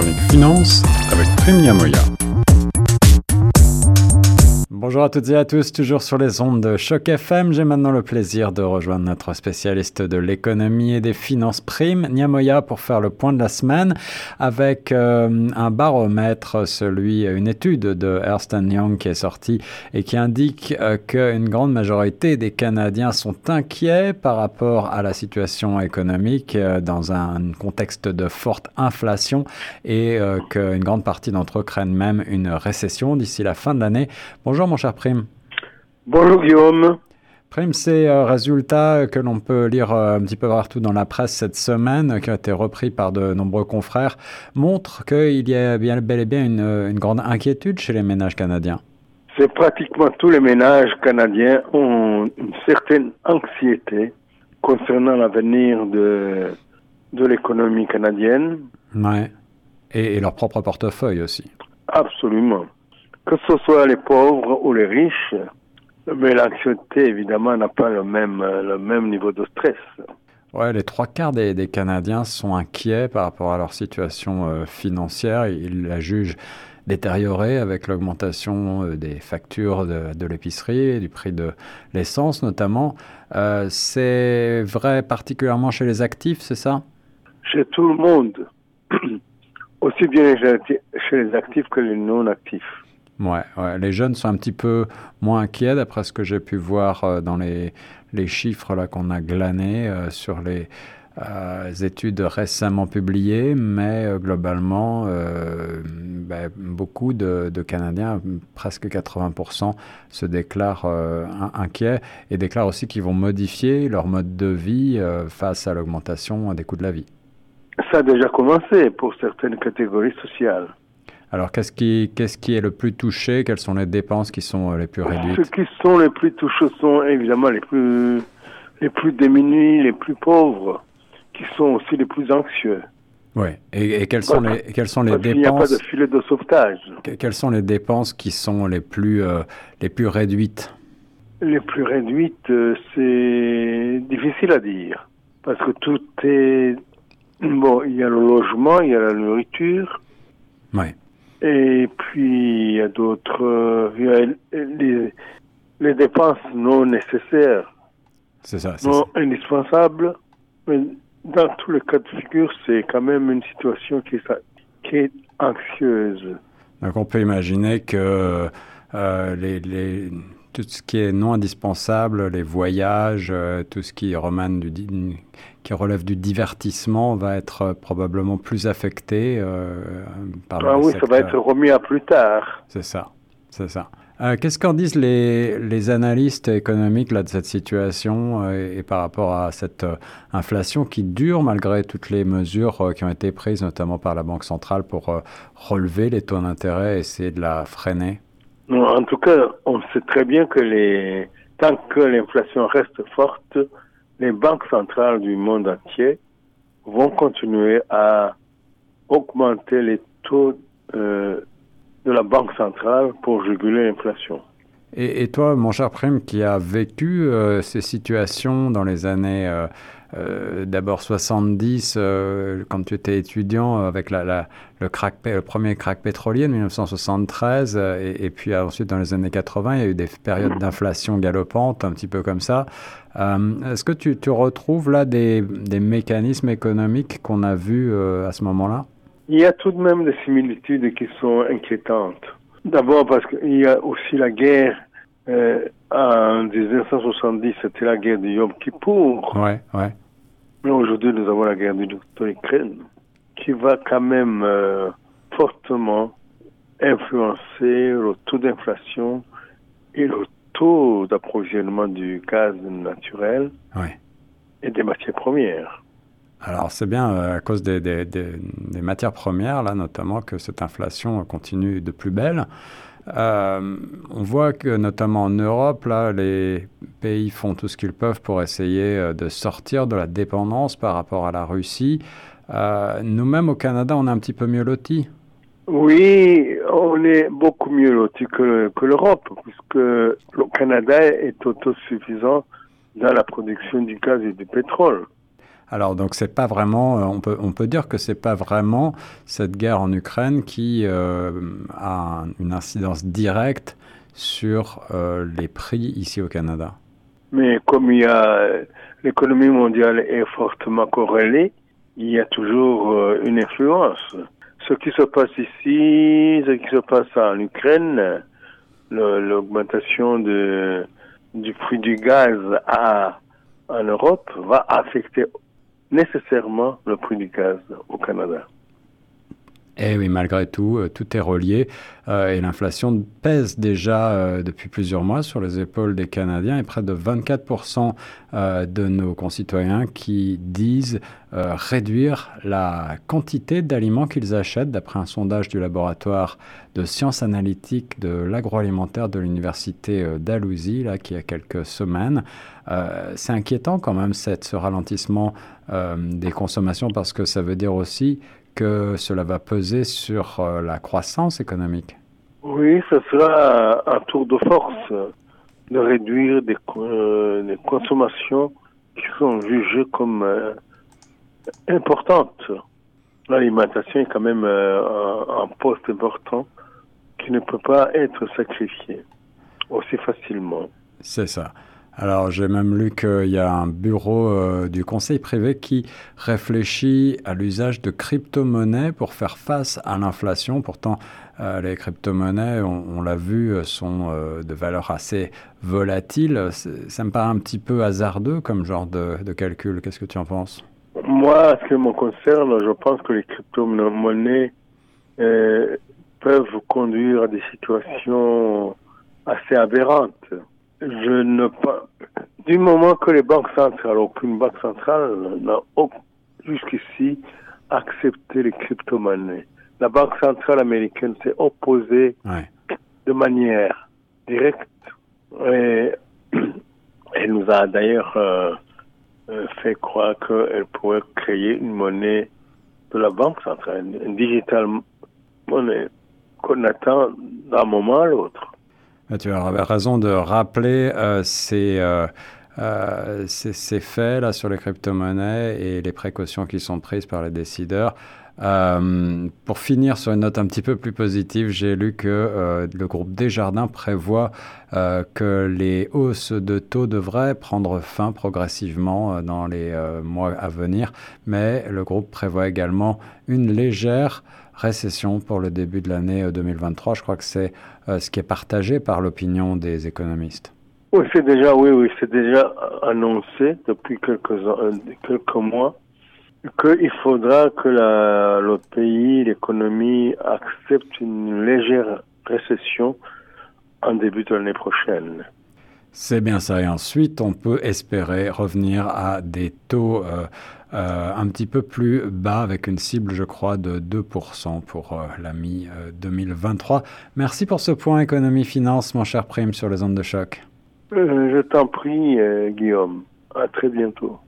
chronique finance avec Prime Yamoya. Bonjour à toutes et à tous, toujours sur les ondes de Choc FM. J'ai maintenant le plaisir de rejoindre notre spécialiste de l'économie et des finances primes, Niamoya, pour faire le point de la semaine avec euh, un baromètre, celui, une étude de Ernst Young qui est sortie et qui indique euh, qu'une grande majorité des Canadiens sont inquiets par rapport à la situation économique euh, dans un contexte de forte inflation et qu'une grande partie d'entre eux craignent même une récession d'ici la fin de l'année. Bonjour mon cher Prime. Bonjour Guillaume. Prime, ces euh, résultats que l'on peut lire euh, un petit peu partout dans la presse cette semaine, qui ont été repris par de nombreux confrères, montrent qu'il y a bien, bel et bien une, une grande inquiétude chez les ménages canadiens. C'est pratiquement tous les ménages canadiens ont une certaine anxiété concernant l'avenir de, de l'économie canadienne. Ouais. Et, et leur propre portefeuille aussi. Absolument que ce soit les pauvres ou les riches, mais l'anxiété, évidemment, n'a pas le même, le même niveau de stress. Ouais, les trois quarts des, des, Canadiens sont inquiets par rapport à leur situation euh, financière. Ils la jugent détériorée avec l'augmentation euh, des factures de, de l'épicerie, du prix de l'essence notamment. Euh, c'est vrai particulièrement chez les actifs, c'est ça? Chez tout le monde. Aussi bien chez les actifs que les non-actifs. Ouais, les jeunes sont un petit peu moins inquiets d'après ce que j'ai pu voir euh, dans les, les chiffres là qu'on a glanés euh, sur les euh, études récemment publiées, mais globalement, ben, beaucoup de, Canadiens, presque 80%, se déclarent inquiets et déclarent aussi qu'ils vont modifier leur mode de vie face à l'augmentation des coûts de la vie. Ça a déjà commencé pour certaines catégories sociales. Alors, qu'est-ce qui, qu'est-ce qui est le plus touché? Quelles sont les dépenses qui sont les plus réduites? Ceux qui sont les plus touchés sont évidemment les plus, les plus démunis, les plus pauvres, qui sont aussi les plus anxieux. Oui. Et, et quelles sont les, quelles sont les Parce dépenses Il n'y a pas de filet de sauvetage. Quelles sont les dépenses qui sont les plus, euh, les plus réduites? Les plus réduites, euh, c'est difficile à dire. Parce que tout est. Bon, il y a le logement, il y a la nourriture. Oui. Et puis, il y a d'autres, les, les, dépenses non nécessaires, c'est ça, non ça. indispensables. Mais dans tous les cas de figure, c'est quand même une situation qui est, qui est anxieuse. Donc, on peut imaginer que euh, les, les, tout ce qui est non indispensable, les voyages, euh, tout ce qui remane du qui relève du divertissement va être euh, probablement plus affecté euh, par ah oui, ça va être remis à plus tard. C'est ça, c'est ça. Euh, Qu'est-ce qu'en disent les, les, analystes économiques là, de cette situation et, par rapport à cette inflation qui dure malgré toutes les mesures qui ont été prises, notamment par la Banque centrale, pour relever les taux d'intérêt et essayer de la freiner? En tout cas, on sait très bien que les... tant que l'inflation reste forte, les banques centrales du monde entier vont continuer à augmenter les taux euh, de la banque centrale pour réguler l'inflation. Et, toi, mon cher Prime, qui a vécu euh, ces situations dans les années euh, euh, d'abord 70, quand tu étais étudiant, avec le, premier crack pétrolier de 1973, et, puis ensuite dans les années 80, il y a eu des périodes d'inflation galopante, un petit peu comme ça. Est-ce que tu, retrouves là des mécanismes économiques qu'on a vus à ce moment-là? Il y a tout de même des similitudes qui sont inquiétantes. D'abord parce qu'il y a aussi la guerre euh, en 1970, c'était la guerre du Yom Kippour. Ouais, ouais. Mais aujourd'hui, nous avons la guerre de l'Ukraine qui va quand même euh, fortement influencer le taux d'inflation et le taux d'approvisionnement du gaz naturel ouais. et des matières premières. Alors c'est bien euh, à cause des, matières premières, là notamment, que cette inflation continue de plus belle. Euh, on voit que notamment en Europe, là, les pays font tout ce qu'ils peuvent pour essayer euh, de sortir de la dépendance par rapport à la Russie. Nous-mêmes au Canada, on est un petit peu mieux lotis. Oui, on est beaucoup mieux lotis que l'Europe, puisque le Canada est autosuffisant dans la production du gaz et du pétrole. Alors donc c'est pas vraiment, on peut, on peut dire que c'est pas vraiment cette guerre en Ukraine qui a une incidence directe sur les prix ici au Canada. Mais comme il y a l'économie mondiale est fortement corrélée, il y a toujours une influence. Ce qui se passe ici, ce qui se passe en Ukraine, l'augmentation du prix du gaz en Europe va affecter nécessairement le prix du gaz au Canada. Eh oui, malgré tout, euh, tout est relié euh, et l'inflation pèse déjà euh, depuis plusieurs mois sur les épaules des Canadiens et près de 24% de nos concitoyens qui disent réduire la quantité d'aliments qu'ils achètent d'après un sondage du laboratoire de sciences analytiques de l'agroalimentaire de l'université d'Alousie, là, qui a quelques semaines. C'est inquiétant quand même cette, ce ralentissement des consommations parce que ça veut dire aussi que cela va peser sur euh, la croissance économique Oui, ce sera un tour de force de réduire des, euh, consommations qui sont jugées comme euh, importantes. L'alimentation est quand même un, poste important qui ne peut pas être sacrifié aussi facilement. C'est ça. Alors j'ai même lu qu'il y a un bureau euh, du conseil privé qui réfléchit à l'usage de crypto-monnaies pour faire face à l'inflation. Pourtant, euh, les crypto-monnaies, on, l'a vu, euh, sont de valeur assez volatile. Ça me paraît un petit peu hasardeux comme genre de, calcul. Qu'est-ce que tu en penses? Moi, ce qui me concerne, je pense que les crypto-monnaies peuvent conduire à des situations assez aberrantes je ne pas. Du moment que les banques centrales, aucune banque centrale n'a jusqu'ici accepté les crypto-monnaies. La Banque centrale américaine s'est opposée de manière directe. Et elle nous a d'ailleurs euh, euh, fait croire qu'elle pourrait créer une monnaie de la Banque centrale, une digital monnaie qu'on attend d'un moment à l'autre. Tu as raison de rappeler euh, euh, euh, ces, ces, faits là sur les crypto-monnaies et les précautions qui sont prises par les décideurs. pour finir sur une note un petit peu plus positive, j'ai lu que le groupe Desjardins prévoit que les hausses de taux devraient prendre fin progressivement dans les mois à venir, mais le groupe prévoit également une légère récession pour le début de l'année 2023. Je crois que c'est euh, ce qui est partagé par l'opinion des économistes. Oui, c'est déjà, oui, oui, c'est déjà annoncé depuis quelques, euh, quelques mois qu'il faudra que la, le pays, l'économie accepte une légère récession en début de l'année prochaine. C'est bien ça. Et ensuite, on peut espérer revenir à des taux euh, euh, un petit peu plus bas, avec une cible, je crois, de 2% pour euh, la mi-2023. Merci pour ce point économie-finance, mon cher Prime, sur les ondes de choc. je t'en prie, Guillaume. À très bientôt.